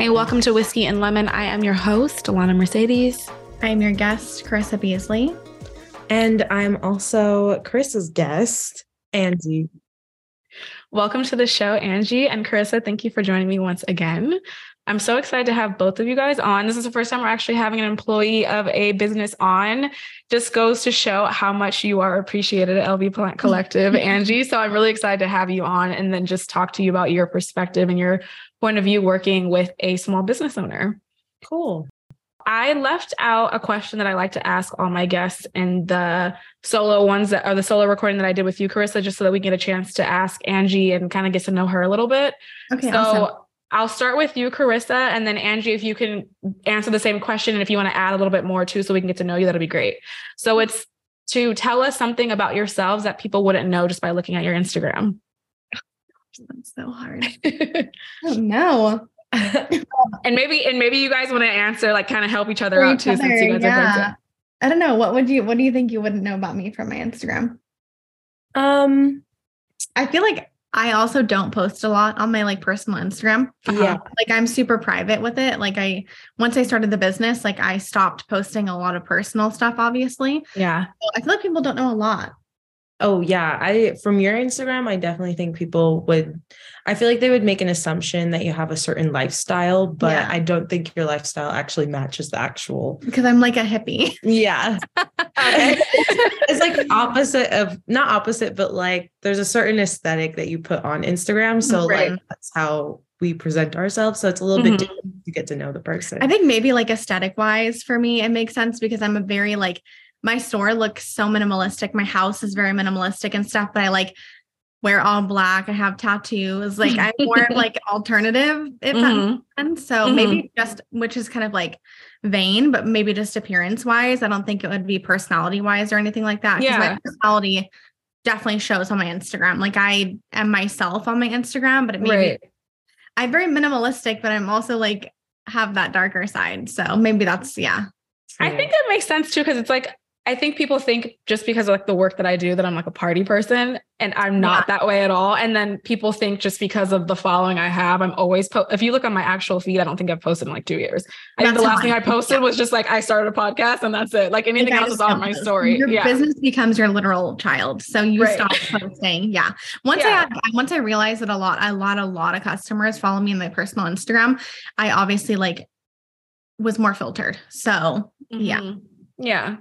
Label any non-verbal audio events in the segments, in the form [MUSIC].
Hey, welcome to Whiskey and Lemon. I am your host, Alana Mercedez. I am your guest, Carissa Beasley. And I'm also Carissa's guest, Angie. Welcome to the show, Angie and Carissa. Thank you for joining me once again. I'm so excited to have both of you guys on. This is the first time we're actually having an employee of a business on. Just goes to show how much you are appreciated at LV Plant Collective, [LAUGHS] Angie. So I'm really excited to have you on and then just talk to you about your perspective and your point of view working with a small business owner. Cool. I left out a question that I like to ask all my guests in the solo ones that are the solo recording that I did with you, Carissa, just so that we get a chance to ask Angie and kind of get to know her a little bit. Okay. So awesome. I'll start with you, Carissa, and then Angie, if you can answer the same question and if you want to add a little bit more too, so we can get to know you, that'll be great. So it's to tell us something about yourselves that people wouldn't know just by looking at your Instagram. That's so hard. [LAUGHS] oh no. [LAUGHS] and maybe and maybe you guys want to answer, like kind of help each other out too, since you guys yeah. are friends. I don't know. What would you what do you think you wouldn't know about me from my Instagram? Um, I feel like I also don't post a lot on my like personal Instagram. Yeah. Um, like I'm super private with it. Like I once I started the business, like I stopped posting a lot of personal stuff, obviously. Yeah. So I feel like people don't know a lot. Oh yeah. I from your Instagram, I definitely think people would I feel like they would make an assumption that you have a certain lifestyle, but Yeah. I don't think your lifestyle actually matches the actual. Because I'm like a hippie. [LAUGHS] Yeah. [LAUGHS] It's like opposite of not opposite, but like there's a certain aesthetic that you put on Instagram. So Right. like that's how we present ourselves. So it's a little bit Mhm. different to get to know the person. I think maybe like aesthetic wise for me, it makes sense because I'm a very like my store looks so minimalistic. My house is very minimalistic and stuff, but I like wear all black. I have tattoos. Like I'm more [LAUGHS] like alternative, if that Mhm. makes sense. So maybe just which is kind of like vain, but maybe just appearance wise. I don't think it would be personality wise or anything like that. Yeah. My personality definitely shows on my Instagram. Like I am myself on my Instagram, but it maybe Right. I'm very minimalistic, but I'm also like have that darker side. So maybe that's yeah. I think that makes sense too, because it's like I think people think just because of like the work that I do that I'm like a party person and I'm not that way at all. And then people think just because of the following I have, I'm always po- if you look on my actual feed, I don't think I've posted in like two years. I think the last thing I posted yeah. was just like I started a podcast and that's it. Like anything else is on my story. Your yeah. business becomes your literal child. So you Right. stop posting. Yeah. Once Yeah. I had, once I realized that a lot, a lot, a lot of customers follow me in my personal Instagram, I obviously like was more filtered. So yeah. Mhm. Yeah.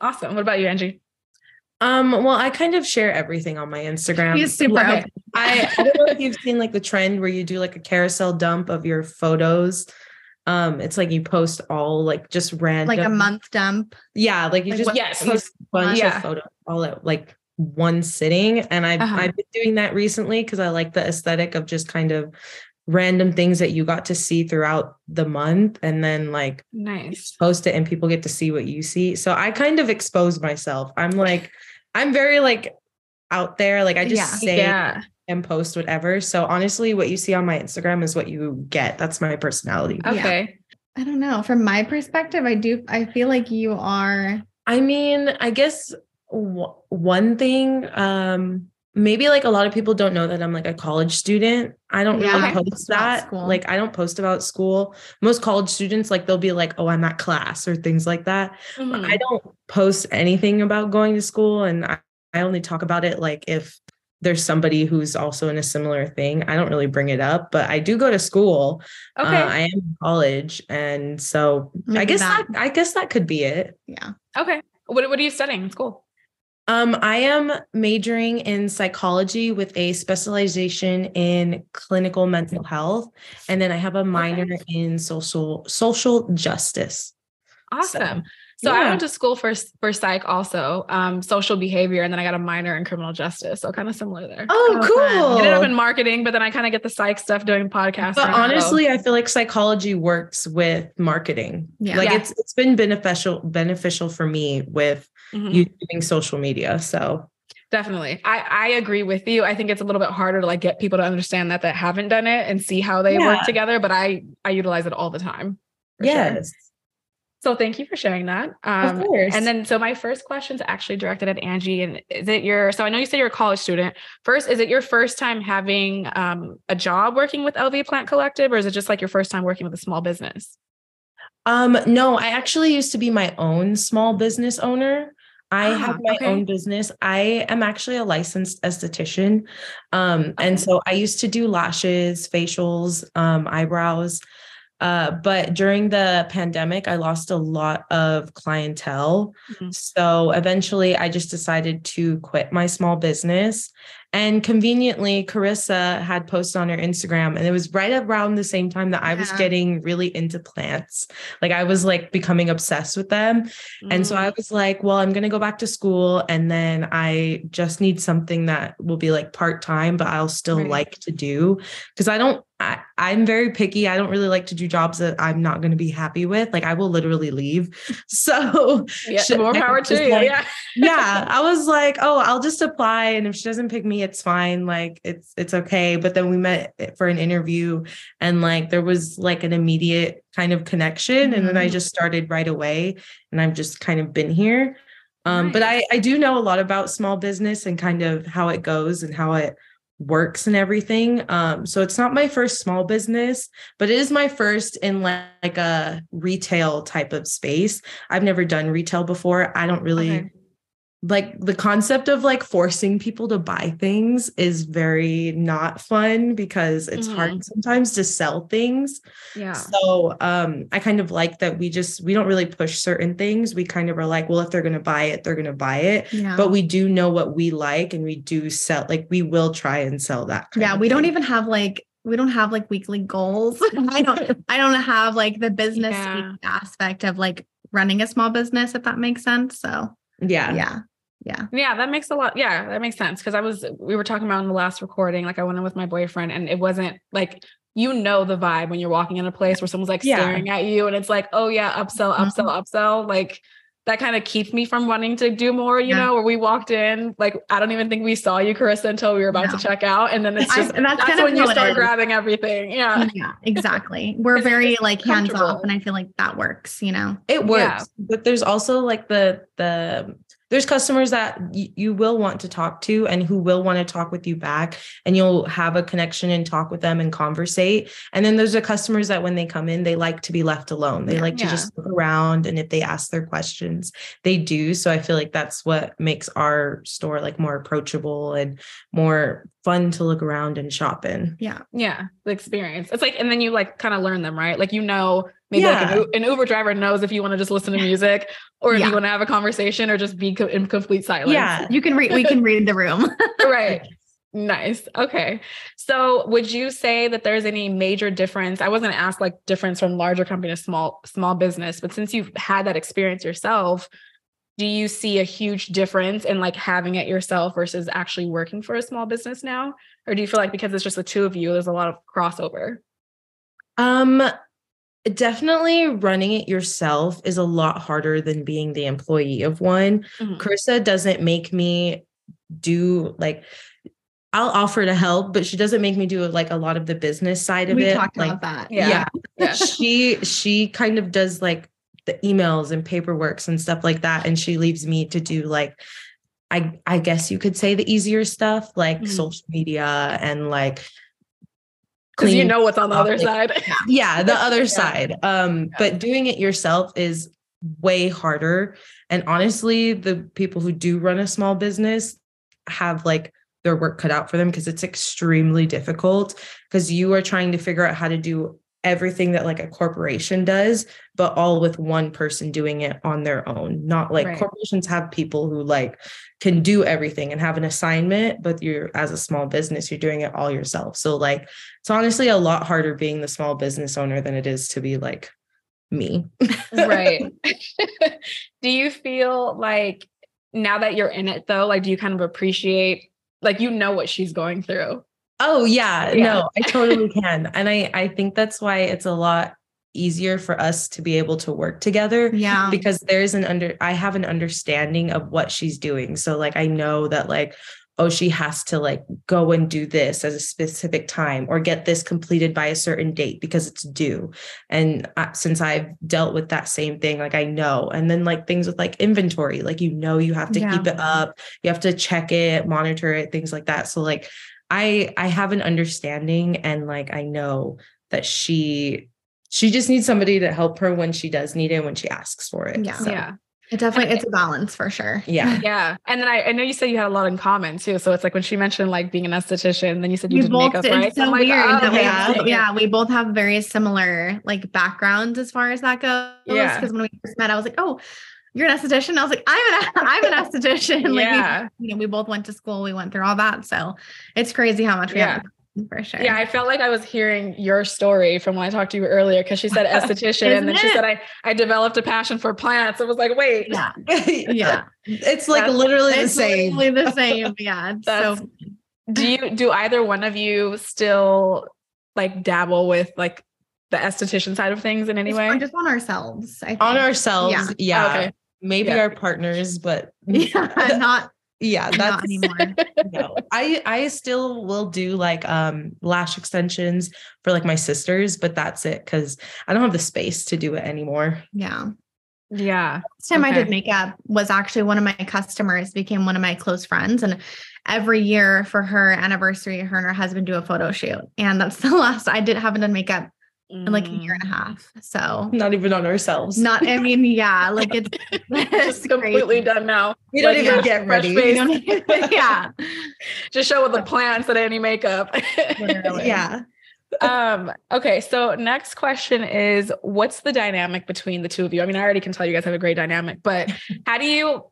Awesome. What about you, Angie? Um, well, I kind of share everything on my Instagram. he's super Like, open. I, I don't know if you've seen like the trend where you do like a carousel dump of your photos. Um, it's like you post all like just random like a month dump. Yeah, like you Like, just what- Yes. post a bunch Yeah. of photos all at like one sitting. And I've Uh-huh. I've been doing that recently because I like the aesthetic of just kind of random things that you got to see throughout the month and then like Nice. post it and people get to see what you see. So I kind of expose myself. I'm like, I'm very like out there. Like I just Yeah. say Yeah. and post whatever. So honestly, what you see on my Instagram is what you get. That's my personality. Okay. I don't know. From my perspective, I do I feel like you are I mean, I guess w- one thing, um, maybe like a lot of people don't know that I'm like a college student. I don't Yeah, really post that. Like I don't post about school. Most college students, like they'll be like, oh, I'm at class or things like that. Mhm. I don't post anything about going to school. And I, I only talk about it like if there's somebody who's also in a similar thing. I don't really bring it up, but I do go to school. Uh, Okay. I am in college. And so I guess that- that I guess that could be it. yeah. okay. What, what are you studying in school? Um, I am majoring in psychology with a specialization in clinical mental health, and then I have a minor in social social justice. Awesome. So I yeah. went to school for for psych also, um, social behavior, and then I got a minor in criminal justice. So kind of similar there. Oh, cool! Ended up in marketing, but then I kind of get the psych stuff doing podcasts. but honestly, I feel like psychology works with marketing. Yeah. Like Yeah. it's it's been beneficial beneficial for me with Mhm. using social media. So definitely, I I agree with you. I think it's a little bit harder to like get people to understand that that haven't done it and see how they work together. But I I utilize it all the time. for sure. yes. So thank you for sharing that. Um, of course. And then, so my first question is actually directed at Angie. And is it your? So I know you said you're a college student. First, is it your first time having um, a job working with LV Plant Collective, or is it just like your first time working with a small business? Um, no, I actually used to be my own small business owner. I ah, have my okay. own business. I am actually a licensed esthetician. Um, okay. and so I used to do lashes, facials, um, eyebrows. Uh, but during the pandemic, I lost a lot of clientele. Mm-hmm. So eventually I just decided to quit my small business. And conveniently, Carissa had posted on her Instagram, and it was right around the same time that I was getting really into plants. Like I was like becoming obsessed with them. Mm-hmm. And so I mm. was like, well, I'm going to go back to school. And then I just need something that will be like part time, but I'll still right. like to do. Cause I don't, I, I'm very picky. I don't really like to do jobs that I'm not going to be happy with. Like I will literally leave. [LAUGHS] So yeah, more power to you. Like, yeah. yeah. [LAUGHS] I was like, oh, I'll just apply. And if she doesn't pick me, it's fine. Like it's, it's okay. But then we met for an interview and like there was like an immediate kind of connection. Mm-hmm. And then I mm-hmm. just started right away and I've just kind of been here. Um, nice. but I, I do know a lot about small business and kind of how it goes and how it works and everything. Um, so it's not my first small business, but it is my first in like, like a retail type of space. I've never done retail before. I don't really okay like the concept of like forcing people to buy things is very not fun because it's mm-hmm. hard sometimes to sell things. Yeah. So um I kind of like that we just we don't really push certain things. We kind of are like, well, if they're gonna buy it, they're gonna buy it. Yeah. But we do know what we like and we do sell like we will try and sell that. yeah, we thing. don't even have like we don't have like weekly goals. [LAUGHS] I don't [LAUGHS] I don't have like the business yeah. aspect of like running a small business, if that makes sense. So yeah. Yeah. Yeah. Yeah. That makes a lot. Yeah. That makes sense. Cause I was, we were talking about in the last recording, like I went in with my boyfriend and it wasn't like, you know, the vibe when you're walking in a place where someone's like yeah. staring at you and it's like, oh yeah, upsell, upsell, mm-hmm. upsell. Like that kind of keeps me from wanting to do more, you yeah. know, where we walked in, like, I don't even think we saw you, Carissa, until we were about no. to check out. And then it's just, I, and that's, that's kind when of you start grabbing everything. Yeah. Yeah, exactly. We're very like hands off. And I feel like that works, you know? It works. Yeah. But there's also like the, the, there's customers that y- you will want to talk to and who will want to talk with you back and you'll have a connection and talk with them and conversate. And then there's the customers that when they come in they like to be left alone. They like to just look around and if they ask their questions they do. So i feel like that's what makes our store like more approachable and more fun to look around and shop in. Yeah. Yeah the experience. It's like and then you like kind of learn them right? Like you know Maybe yeah. like an, an, Uber driver knows if you want to just listen to music or if yeah. you want to have a conversation or just be co- in complete silence. Yeah, you can read. We can read the room. [LAUGHS] right. Nice. Okay. So would you say that there's any major difference? I wasn't asked like difference from larger company to small small business, but since you've had that experience yourself, do you see a huge difference in like having it yourself versus actually working for a small business now? Or do you feel like because it's just the two of you, there's a lot of crossover? Um, definitely running it yourself is a lot harder than being the employee of one. Mm-hmm. Carissa doesn't make me do like I'll offer to help, but she doesn't make me do like a lot of the business side of we it. Talked like, about that. Yeah. yeah. yeah. she she kind of does like the emails and paperworks and stuff like that. And she leaves me to do like I I guess you could say the easier stuff like mm-hmm. social media and like because you know what's on the other side. yeah, the [LAUGHS] other yeah. side. Um, yeah. but doing it yourself is way harder. And honestly, the people who do run a small business have like their work cut out for them because it's extremely difficult because you are trying to figure out how to do everything that like a corporation does but all with one person doing it on their own. Not like right. corporations have people who like can do everything and have an assignment but you're as a small business you're doing it all yourself. So like it's honestly a lot harder being the small business owner than it is to be like me. Right. [LAUGHS] [LAUGHS] Do you feel like now that you're in it though like do you kind of appreciate like you know what she's going through Oh yeah, yeah. no, I totally can. And I I think that's why it's a lot easier for us to be able to work together. Yeah. Because there's an under I have an understanding of what she's doing. So like I know that like oh, she has to like go and do this at a specific time or get this completed by a certain date because it's due. And since I've dealt with that same thing, like I know. And then like things with like inventory, like you know, you have to Yeah. keep it up, you have to check it, monitor it, things like that. So like I I have an understanding and like I know that she she just needs somebody to help her when she does need it when she asks for it. Yeah. So, Yeah. It definitely it's a balance for sure. yeah. [LAUGHS] Yeah. And then I, I know you said you had a lot in common too. So it's like when she mentioned like being an esthetician, then you said you we did both makeup, did. right? It's so I'm like, weird. oh, that we oh, yeah. both- yeah, we both have very similar like backgrounds as far as that goes. Yeah. Because when we first met, I was like, "Oh, you're an esthetician." I was like, "I'm an [LAUGHS] I'm an esthetician." [LAUGHS] like, Yeah. we, you know, we both went to school. We went through all that, so it's crazy how much we Yeah. have in common, for sure. Yeah, I felt like I was hearing your story from when I talked to you earlier because she said [LAUGHS] esthetician and then she Isn't said I I developed a passion for plants. I was like, wait, yeah, yeah. It's like That's- literally the same. literally the same. Yeah, That's- so do you do either one of you still like dabble with like the esthetician side of things in any way? just on ourselves. I think. On ourselves, yeah. Okay. Maybe Yeah. our partners, but [LAUGHS] [LAUGHS] yeah, not yeah, not that's anymore. [LAUGHS] no. I I still will do like um lash extensions for like my sisters, but that's it because I don't have the space to do it anymore. Yeah. yeah. Last time I did makeup was actually one of my customers became one of my close friends. And every year for her anniversary, her and her husband do a photo shoot. And that's the last I did haven't done makeup in like a year and a Mm. half. So Not even on ourselves. not, I mean, yeah, like it's, [LAUGHS] [LAUGHS] Just it's completely done now. we don't Like, even yeah, get ready. Even- [LAUGHS] yeah. Just show with the plants and any makeup. Yeah. um okay so next question is what's the dynamic between the two of you i mean i already can tell you guys have a great dynamic but how do you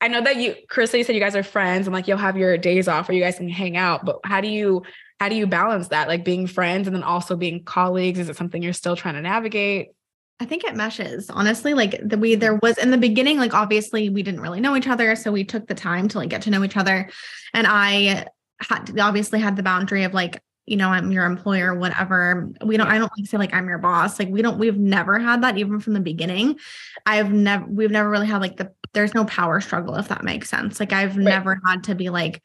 i know that you chris you said you guys are friends and like you'll have your days off where you guys can hang out but how do you how do you balance that like being friends and then also being colleagues is it something you're still trying to navigate I think it meshes. Honestly, like the we there was in the beginning, like obviously we didn't really know each other, so we took the time to like get to know each other. And I had obviously had the boundary of like, you know, I'm your employer, whatever. We don't, I don't like say like I'm your boss. Like we don't, we've never had that even from the beginning. I've never, we've never really had like the there's no power struggle, if that makes sense. Like I've never had to be like,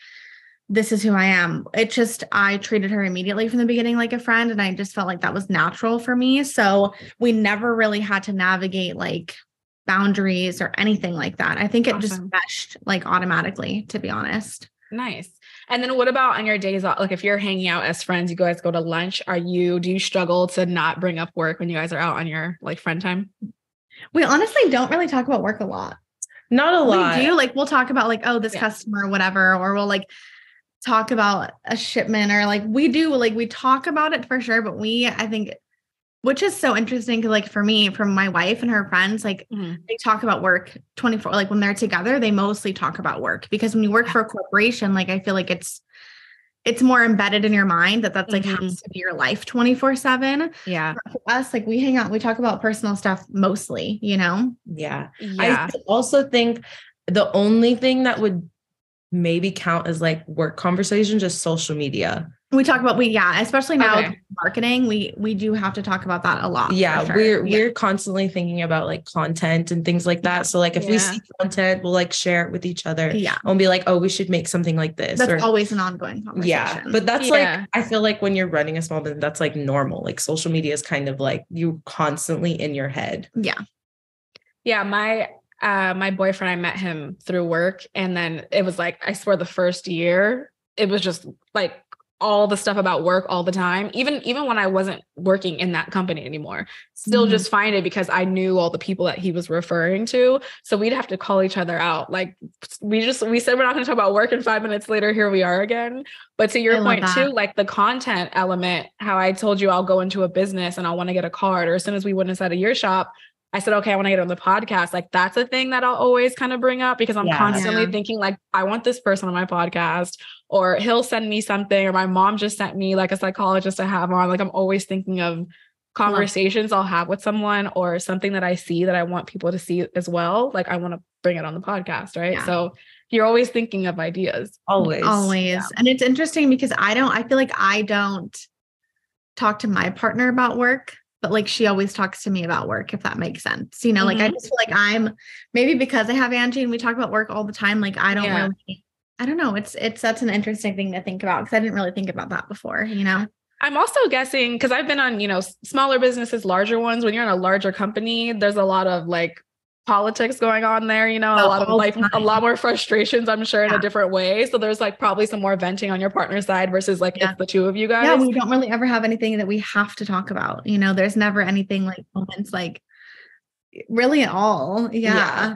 this is who I am. It just, I treated her immediately from the beginning like a friend. And I just felt like that was natural for me. So we never really had to navigate like boundaries or anything like that. I think it just meshed like automatically, to be honest. nice and then what about on your days off like if you're hanging out as friends you guys go to lunch are you do you struggle to not bring up work when you guys are out on your like friend time We honestly don't really talk about work a lot. Not a lot. We do like we'll talk about like, oh, this Yeah. customer whatever, or we'll like talk about a shipment or like we do like we talk about it for sure, but we I think which is so interesting because like for me, from my wife and her friends, like Mhm. they talk about work 24 like when they're together, they mostly talk about work because when you work for a corporation, like I feel like it's it's more embedded in your mind that that's like Mhm. has to be your life 24 7 yeah for us like we hang out we talk about personal stuff mostly you know yeah. yeah I also think the only thing that would maybe count as like work conversation, just social media. We talk about we yeah, especially now Okay. with marketing, we we do have to talk about that a lot. Yeah, sure. we're Yeah. we're constantly thinking about like content and things like that. So like if we see content, we'll like share it with each other yeah. and be like, oh, we should make something like this. That's or always an ongoing conversation. yeah. But that's Yeah. like I feel like when you're running a small business, that's like normal. Like social media is kind of like you constantly in your head. yeah. Yeah, my uh my boyfriend, I met him through work and then it was like I swear the first year it was just like all the stuff about work all the time. Even even when I wasn't working in that company anymore. Still Mhm. just find it because I knew all the people that he was referring to. So we'd have to call each other out. Like we just we said we're not going to talk about work and 5 minutes later here we are again. But to your love point too, like the content element, how I told you I'll go into a business and I'll want to get a card or as soon as we went inside of your shop I said, okay, I want to get on the podcast. Like that's a thing that I'll always kind of bring up because I'm Yeah. constantly Yeah. thinking like, I want this person on my podcast, or he'll send me something, or my mom just sent me like a psychologist to have on. Like I'm always thinking of conversations I'll have with someone or something that I see that I want people to see as well. Like I want to bring it on the podcast, right? Yeah. So you're always thinking of ideas. Always. Always. And it's interesting because I don't I feel like I don't talk to my partner about work, but like she always talks to me about work, if that makes sense. You know, like I Mhm. just feel like I'm maybe because I have Angie and we talk about work all the time, like I don't Yeah. really I don't know. It's it's that's an interesting thing to think about because I didn't really think about that before, you know. I'm also guessing because I've been on, you know, smaller businesses, larger ones. When you're in a larger company, there's a lot of like politics going on there, you know, a Oh, lot of the like a lot more frustrations, I'm sure, in a different way. So there's like probably some more venting on your partner's side versus like Yeah. it's the two of you guys. Yeah, we don't really ever have anything that we have to talk about. You know, there's never anything like moments like really at all. Yeah. Yeah.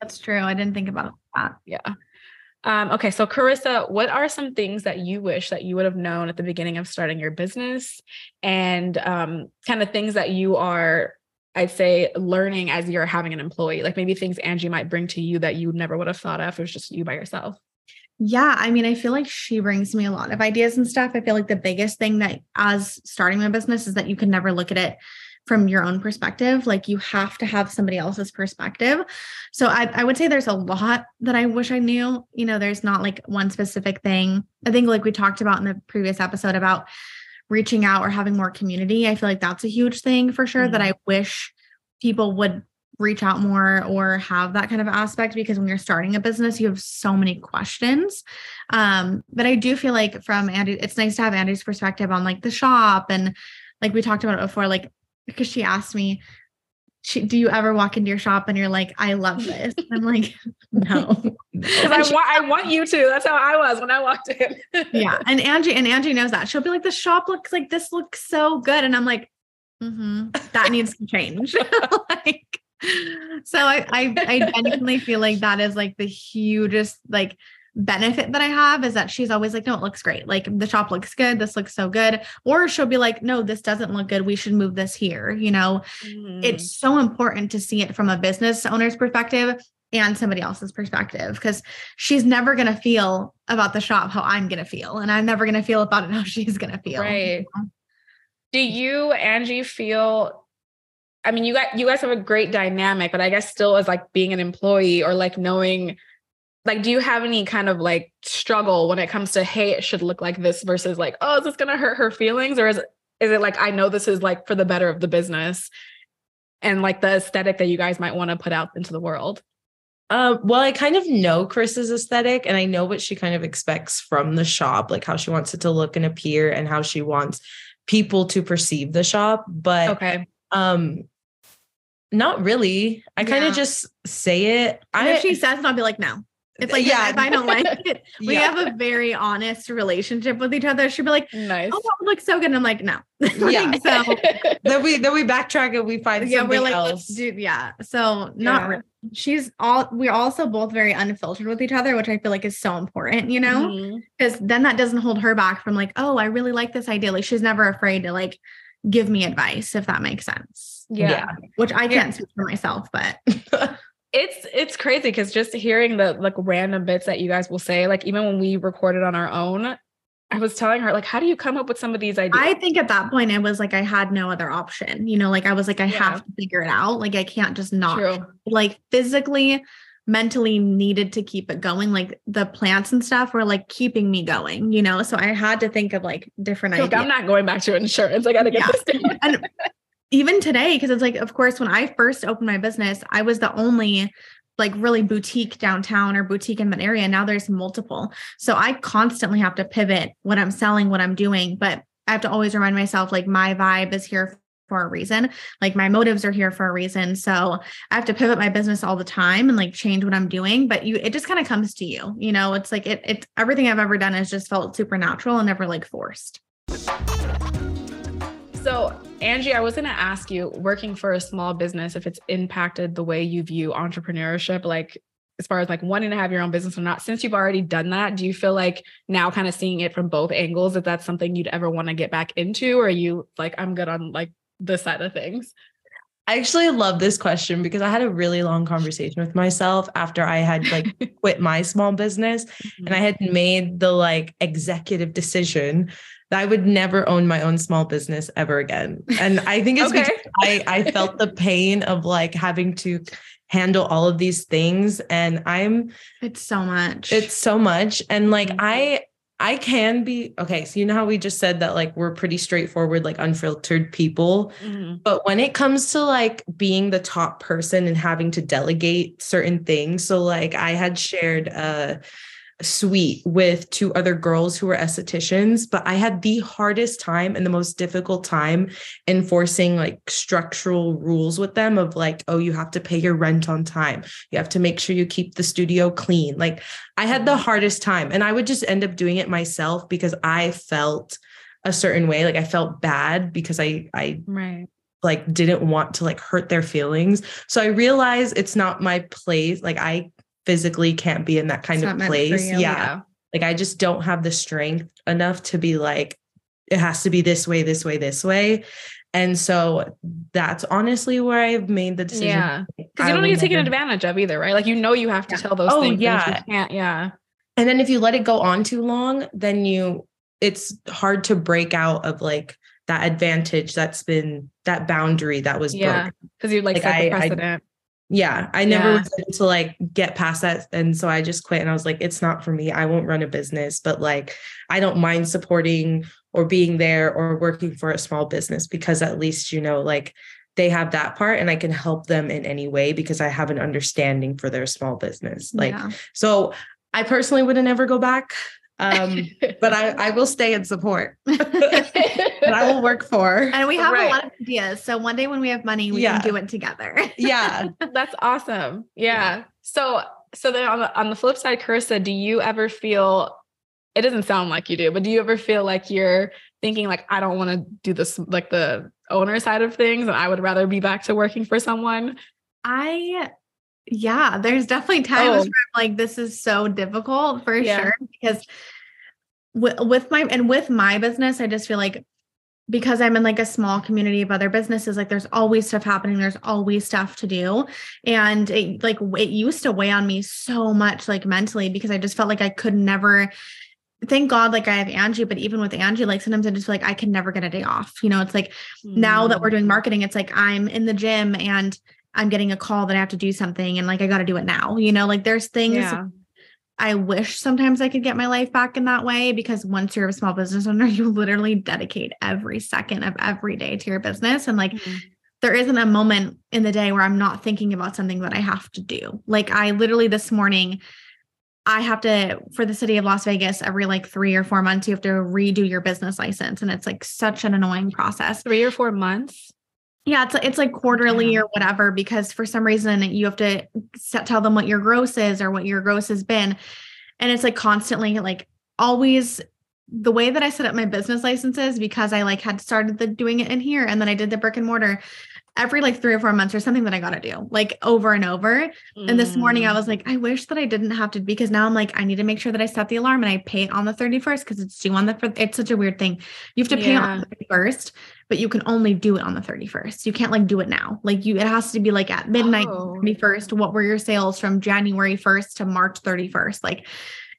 That's true. I didn't think about that. Yeah. Um, okay, so Carissa, what are some things that you wish that you would have known at the beginning of starting your business, and um, kind of things that you are, I'd say, learning as you're having an employee? Like maybe things Angie might bring to you that you never would have thought of it was just you by yourself. Yeah, I mean, I feel like she brings me a lot of ideas and stuff. I feel like the biggest thing that as starting my business is that you can never look at it from your own perspective. Like you have to have somebody else's perspective. So I, I would say there's a lot that I wish I knew. You know, there's not like one specific thing. I think like we talked about in the previous episode about reaching out or having more community. I feel like that's a huge thing for sure that I wish people would reach out more or have that kind of aspect because when you're starting a business you have so many questions um but i do feel like from angie it's nice to have angie's perspective on like the shop and like we talked about it before like because she asked me do you ever walk into your shop and you're like i love this. I'm like [LAUGHS] no. [LAUGHS] Because I want, I [LAUGHS] want you to. That's how I was when I walked in. yeah and angie and angie knows that. She'll be like the shop looks like this looks so good. And i'm like hmm that needs to change. Like so I, I i genuinely feel like that is like the hugest like benefit that i have is that she's always like no it looks great like the shop looks good this looks so good or she'll be like no this doesn't look good we should move this here you know Mhm. it's so important to see it from a business owner's perspective and somebody else's perspective because she's never going to feel about the shop how I'm going to feel. And I'm never going to feel about it how [LAUGHS] she's going to feel. Right. Do you, Angie, feel? I mean, you got you guys have a great dynamic, but I guess still as like being an employee or like knowing, like, do you have any kind of like struggle when it comes to hey, it should look like this versus like, oh, is this gonna hurt her feelings, or is it is it like I know this is like for the better of the business, and like the aesthetic that you guys might want to put out into the world? Um, well, I kind of know Chris's aesthetic and I know what she kind of expects from the shop, like how she wants it to look and appear and how she wants people to perceive the shop. But Okay. um not really. I kind of just say it. And I if she says it, I'll be like, no. It's like, Yeah. yeah, if I don't like [LAUGHS] it, [LAUGHS] we Yeah. have a very honest relationship with each other. She'd be like, oh, Nice. oh, that looks so good. And I'm like, no. [LAUGHS] Yeah. So then we then we backtrack and we find yeah, something we're like, else. let's do, yeah. So not Yeah. really. She's all, we're also both very unfiltered with each other, which I feel like is so important, you know? Mm-hmm. Because then that doesn't hold her back from like, oh, I really like this idea. Like she's never afraid to like give me advice, if that makes sense. yeah. Which I can't speak for myself, but it's it's crazy because just hearing the like random bits that you guys will say, like even when we recorded on our own, I was telling her like, how do you come up with some of these ideas? I think at that point it was like I had no other option. You know, like I was like, I Yeah. have to figure it out. Like I can't just not True. like physically, mentally needed to keep it going. Like the plants and stuff were like keeping me going, you know. So I had to think of like different Like, ideas. I'm not going back to insurance. I got to get Yeah. this [LAUGHS] and even today, because it's like, of course, when I first opened my business, I was the only like really boutique downtown or boutique in that area. Now there's multiple. So I constantly have to pivot what I'm selling, what I'm doing. But I have to always remind myself like my vibe is here for a reason. Like my motives are here for a reason. So I have to pivot my business all the time and like change what I'm doing. But you it just kind of comes to you. You know, it's like it it everything I've ever done has just felt supernatural and never like forced. So, Angie, I was going to ask you working for a small business if it's impacted the way you view entrepreneurship, like as far as like wanting to have your own business or not. Since you've already done that, do you feel like now kind of seeing it from both angles, if that's something you'd ever want to get back into, or are you like, I'm good on like this side of things? I actually love this question because I had a really long conversation with myself after I had like [LAUGHS] quit my small business and mm-hmm. I had made the like executive decision I would never own my own small business ever again. And I think it's Okay. because I, I felt the pain of like having to handle all of these things. And I'm It's so much. it's so much. And like Mhm. I I can be okay. So you know how we just said that like we're pretty straightforward, like unfiltered people. Mhm. But when it comes to like being the top person and having to delegate certain things, so like I had shared uh suite with two other girls who were estheticians, but I had the hardest time and the most difficult time enforcing like structural rules with them of like, oh, you have to pay your rent on time. You have to make sure you keep the studio clean. Like I had the hardest time and I would just end up doing it myself because I felt a certain way. Like I felt bad because I I right like didn't want to like hurt their feelings. So I realized it's not my place. Like I physically can't be in that kind It's of not meant for place. you, Yeah. Like I just don't have the strength enough to be like, it has to be this way, this way, this way. And so that's honestly where I've made the decision. yeah because you don't get taken advantage of either right like you know you have to Yeah. tell those Oh, things yeah. you can't yeah And then if you let it go on too long, then you it's hard to break out of like that advantage that's been that boundary that was yeah broken. because you like, Like, set the I- I- precedent Yeah, I never Yeah. was able to like get past that. And so I just quit and I was like, it's not for me. I won't run a business, but like I don't mind supporting or being there or working for a small business because at least, you know, like they have that part and I can help them in any way because I have an understanding for their small business. Like, Yeah. so I personally would never go back. Um, [LAUGHS] but I, I will stay and support. [LAUGHS] and I will work for. And we have Right. a lot of ideas. So one day when we have money, we Yeah. can do it together. [LAUGHS] Yeah. That's awesome. Yeah. So so then on the on the flip side, Carissa, do you ever feel it doesn't sound like you do, but do you ever feel like you're thinking like I don't want to do this like the owner side of things and I would rather be back to working for someone? I, yeah, there's definitely times Oh. where I'm like, this is so difficult for Yeah. sure. Because with, with my, and with my business, I just feel like because I'm in like a small community of other businesses, like there's always stuff happening. There's always stuff to do. And it like, it used to weigh on me so much, like mentally, because I just felt like I could never, thank God, like I have Angie, but even with Angie, like sometimes I just feel like I can never get a day off. You know, it's like, now that we're Mm. doing marketing, it's like I'm in the gym and I'm getting a call that I have to do something and like I got to do it now. You know, like there's things Yeah. I wish sometimes I could get my life back in that way because once you're a small business owner, [LAUGHS] you literally dedicate every second of every day to your business. And like Mhm. there isn't a moment in the day where I'm not thinking about something that I have to do. Like I literally this morning, I have to for the city of Las Vegas every like three or four months, you have to redo your business license. And it's like such an annoying process. three or four months. Yeah, it's it's like quarterly or whatever because for some reason you have to set, tell them what your gross is or what your gross has been, and it's like constantly like always the way that I set up my business licenses because I like had started the doing it in here and then I did the brick and mortar every like three or four months or something that I got to do like over and over. And this morning I Mm. was like, I wish that I didn't have to because now I'm like, I need to make sure that I set the alarm and I pay it on the 31st because it's due on the it's such a weird thing. You have to pay it on the 31st, but you can only do it on the 31st. You can't like do it now. Like you it has to be like at midnight Oh. 31st. What were your sales from January 1st to March 31st? Like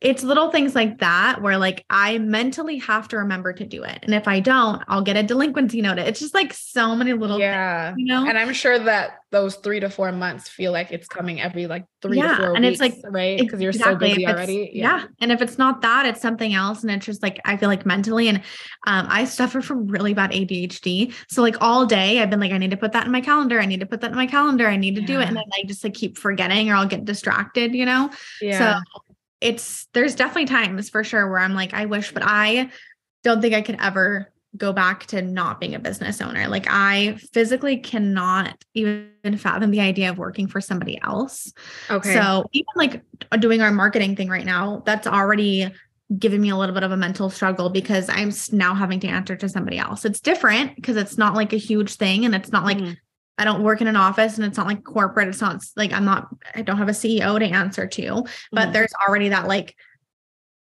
it's little things like that where like I mentally have to remember to do it. And if I don't, I'll get a delinquency notice. It's just like so many little things, yeah. you know? And I'm sure that those three to four months feel like it's coming every like three Yeah, to four and weeks, it's like- right? Because you're so busy already. Yeah. And if it's not that, it's something else. And it's just like, I feel like mentally, and um, I suffer from really bad ADHD. So like all day I've been like, I need to put that in my calendar. I need to put that in my calendar. I need to do it. And then I just like keep forgetting or I'll get distracted, you know? Yeah. So it's, there's definitely times for sure where I'm like, I wish, but I don't think I could ever go back to not being a business owner. Like I physically cannot even fathom the idea of working for somebody else. okay. So even like doing our marketing thing right now, that's already giving me a little bit of a mental struggle because I'm now having to answer to somebody else. It's different because it's not like a huge thing and it's not like Mhm. I don't work in an office and it's not like corporate. It's not like I'm not I don't have a CEO to answer to, but Mhm. there's already that like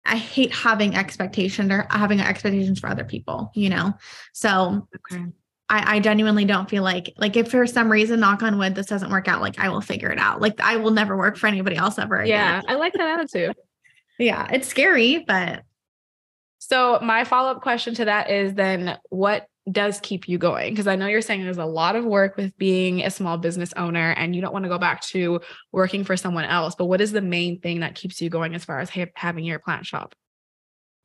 I hate having expectations or having expectations for other people, you know? So okay. I, I genuinely don't feel like like if for some reason, knock on wood, this doesn't work out, like I will figure it out. Like I will never work for anybody else ever again. Yeah. I like that attitude. Yeah, it's scary, but So my follow-up question to that is then what does keep you going? Because I know you're saying there's a lot of work with being a small business owner and you don't want to go back to working for someone else, but what is the main thing that keeps you going as far as ha- having your plant shop?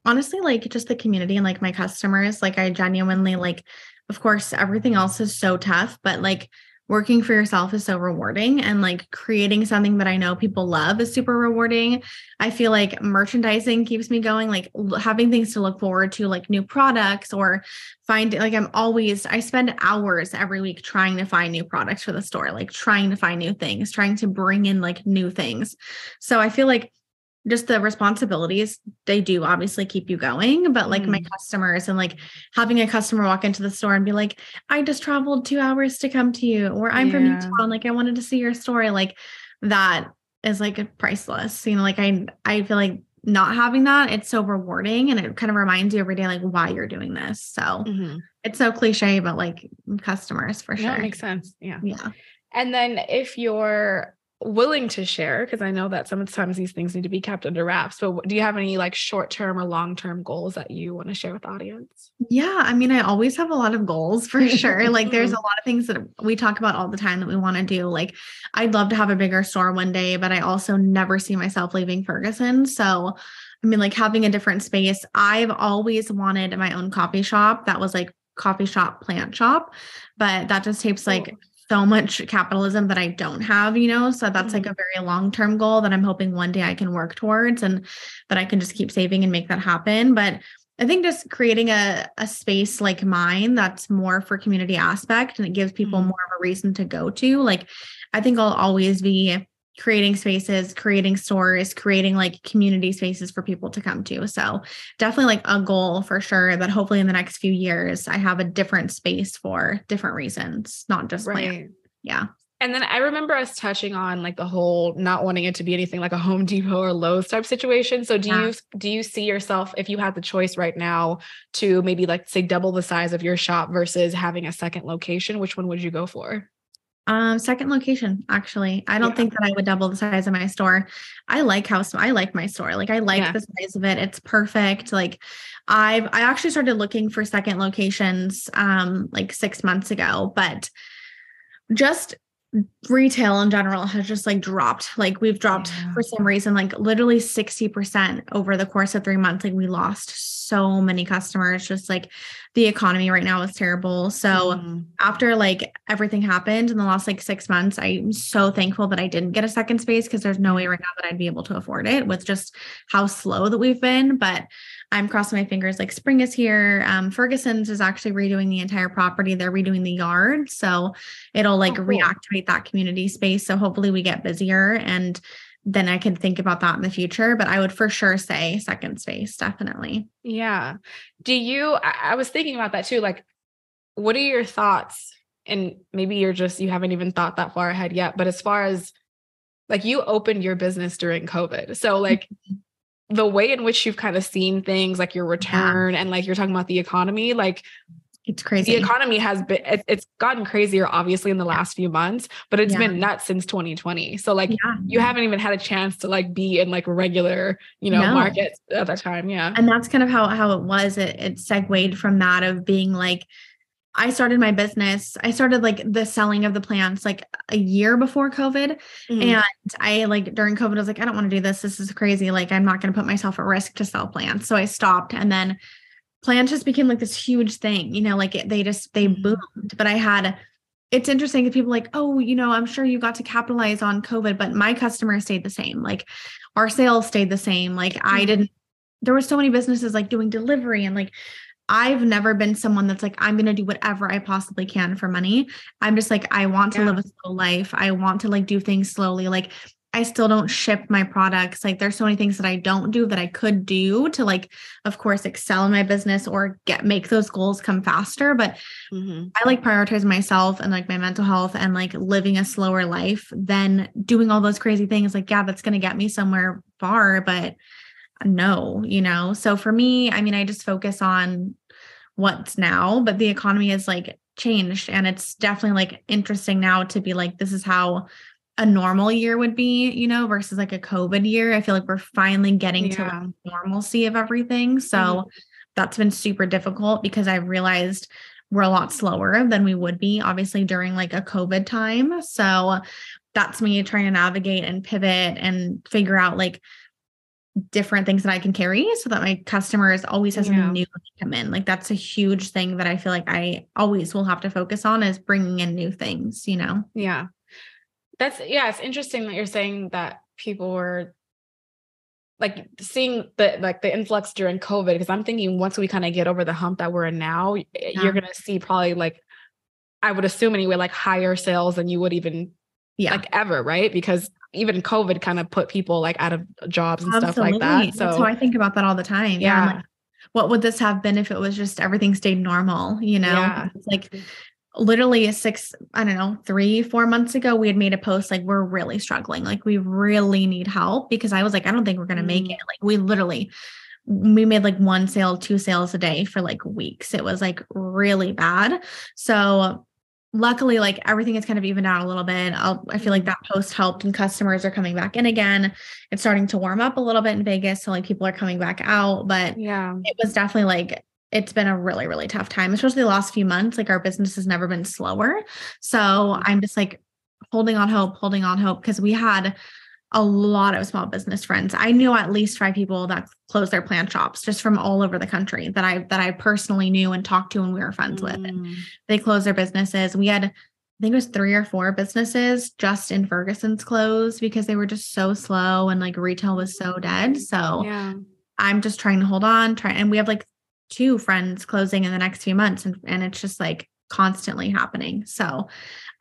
honestly, like just the community and like my customers, like I genuinely like, of course, everything else is so tough, but like working for yourself is so rewarding and like creating something that I know people love is super rewarding. I feel like merchandising keeps me going, like having things to look forward to, like new products or find like I'm always, I spend hours every week trying to find new products for the store, like trying to find new things, trying to bring in like new things. So I feel like just the responsibilities they do obviously keep you going but like mm. my customers and like having a customer walk into the store and be like i just traveled two hours to come to you or i'm yeah. from utah and like i wanted to see your story like that is like priceless you know like i i feel like not having that it's so rewarding and it kind of reminds you every day like why you're doing this so mm-hmm. it's so cliche but like customers for sure that makes sense yeah yeah and then if you're willing to share because i know that sometimes these things need to be kept under wraps but do you have any like short term or long term goals that you want to share with the audience? Yeah i mean i always have a lot of goals for sure. Like there's a [LAUGHS] lot of things that we talk about all the time that we want to do. Like i'd love to have a bigger store one day but i also never see myself leaving ferguson. So i mean like having a different space i've always wanted my own coffee shop. That was like coffee shop plant shop but that just takes like so much capitalism that I don't have, you know? So that's like a mm-hmm. very long term goal that I'm hoping one day I can work towards and that I can just keep saving and make that happen. But I think just creating a, a space like mine that's more for community aspect and it gives people mm-hmm. more of a reason to go to. Like, I think I'll always be creating spaces, creating stores, creating like community spaces for people to come to. So, definitely like a goal for sure that hopefully in the next few years I have a different space for different reasons, not just right. Yeah. And then I remember us touching on like the whole not wanting it to be anything like a Home Depot or Lowe's type situation. So do yeah. you do you see yourself if you had the choice right now to maybe like say double the size of your shop versus having a second location, which one would you go for? Um, second location, actually. I don't yeah. think that I would double the size of my store. I like how small I like my store. Like I like yeah. the size of it. It's perfect. Like I've I actually started looking for second locations um like six months ago, but just retail in general has just like dropped. Like we've dropped yeah. for some reason, like literally 60% over the course of three months. Like we lost so many customers. Just like the economy right now is terrible. So mm. after like everything happened in the last like six months, I'm so thankful that I didn't get a second space because there's no way right now that I'd be able to afford it with just how slow that we've been. But I'm crossing my fingers like spring is here. Um, Ferguson's is actually redoing the entire property. They're redoing the yard. So it'll like oh, cool. reactivate that community space. So hopefully we get busier and then I can think about that in the future. But I would for sure say second space, definitely. Yeah. Do you, I, I was thinking about that too. Like, what are your thoughts? And maybe you're just, you haven't even thought that far ahead yet. But as far as like you opened your business during COVID. So, like, [LAUGHS] the way in which you've kind of seen things like your return yeah. and like you're talking about the economy like it's crazy the economy has been it, it's gotten crazier obviously in the last few months but it's yeah. been nuts since 2020 so like yeah. you haven't even had a chance to like be in like regular you know no. markets at that time yeah and that's kind of how how it was it, it segued from that of being like I started my business. I started like the selling of the plants like a year before COVID. Mm-hmm. And I like during COVID, I was like, I don't want to do this. This is crazy. Like, I'm not going to put myself at risk to sell plants. So I stopped. And then plants just became like this huge thing, you know, like they just, they mm-hmm. boomed. But I had, it's interesting because people like, oh, you know, I'm sure you got to capitalize on COVID, but my customers stayed the same. Like our sales stayed the same. Like mm-hmm. I didn't, there were so many businesses like doing delivery and like I've never been someone that's like, I'm going to do whatever I possibly can for money. I'm just like, I want to yeah. live a slow life. I want to like do things slowly. Like, I still don't ship my products. Like, there's so many things that I don't do that I could do to, like, of course, excel in my business or get make those goals come faster. But mm-hmm. I like prioritize myself and like my mental health and like living a slower life than doing all those crazy things. Like, yeah, that's going to get me somewhere far, but no, you know? So for me, I mean, I just focus on what's now, but the economy has like changed. And it's definitely like interesting now to be like, this is how a normal year would be, you know, versus like a COVID year. I feel like we're finally getting yeah. to the normalcy of everything. So mm-hmm. that's been super difficult because I realized we're a lot slower than we would be, obviously, during like a COVID time. So that's me trying to navigate and pivot and figure out like different things that I can carry so that my customers always has Yeah. something new to come in. Like that's a huge thing that I feel like I always will have to focus on is bringing in new things, you know? Yeah. That's yeah, it's interesting that you're saying that people were like seeing the like the influx during COVID because I'm thinking once we kind of get over the hump that we're in now, Yeah. you're gonna see probably like I would assume anyway, like higher sales than you would even Yeah. like ever, right? Because even COVID kind of put people like out of jobs and stuff like Absolutely. that. That's So how I think about that all the time. Yeah. Yeah, like, what would this have been if it was just everything stayed normal? You know, Yeah. it's like literally a six, I don't know, three, four months ago, we had made a post like, we're really struggling. Like, we really need help because I was like, I don't think we're going to make Mm. it. Like, we literally, we made like one sale, two sales a day for like weeks. It was like really bad. So, luckily like everything is kind of evened out a little bit. I'll, i feel like mm-hmm. that post helped and customers are coming back in again. It's starting to warm up a little bit in vegas so like people are coming back out but yeah, it was definitely like it's been a really really tough time especially the last few months like our business has never been slower. So mm-hmm. i'm just like holding on hope holding on hope because we had a lot of small business friends i knew at least five people that closed their plant shops just from all over the country that i that i personally knew and talked to and we were friends with and Mm. they closed their businesses. We had, I think it was three or four businesses just in Ferguson's closed because they were just so slow and like retail was so dead. So yeah, I'm just trying to hold on, try and we have like two friends closing in the next few months and, and it's just like constantly happening. So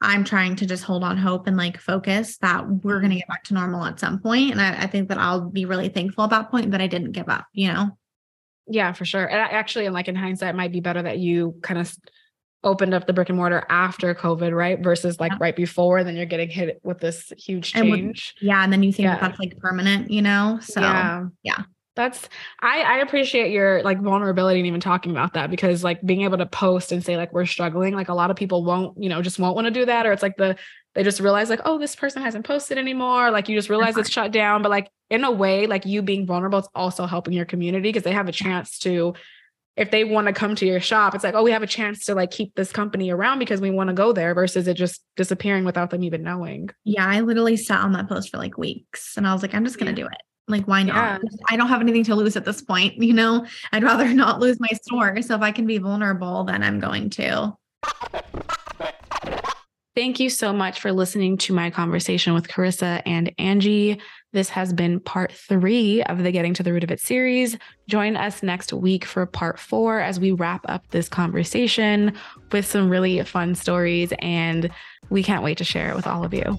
I'm trying to just hold on hope and like focus that we're gonna mm-hmm. get back to normal at some point. And I, I think that I'll be really thankful at that point that I didn't give up, you know? Yeah, for sure. And I- actually, and like in hindsight, it might be better that you kind of opened up the brick and mortar after COVID, right? Versus like Yeah. right before, then you're getting hit with this huge And with- change. Yeah. And then you think Yeah. that's like permanent, you know? So yeah. yeah. That's I I appreciate your like vulnerability and even talking about that because like being able to post and say like we're struggling, like a lot of people won't, you know, just won't want to do that. Or it's like the they just realize like, oh, this person hasn't posted anymore. Like you just realize it's uh-huh. shut down. But like in a way, like you being vulnerable, it's also helping your community because they have a chance to if they want to come to your shop, it's like, oh, we have a chance to like keep this company around because we want to go there versus it just disappearing without them even knowing. Yeah, I literally sat on that post for like weeks and I was like, I'm just going to Yeah. do it. Like, why not? Yeah. I don't have anything to lose at this point. [LAUGHS] You know, I'd rather not lose my store. So if I can be vulnerable, then I'm going to. Thank you so much for listening to my conversation with Carissa and Angie. This has been part three of the Getting to the Root of It series. Join us next week for part four as we wrap up this conversation with some really fun stories, and we can't wait to share it with all of you.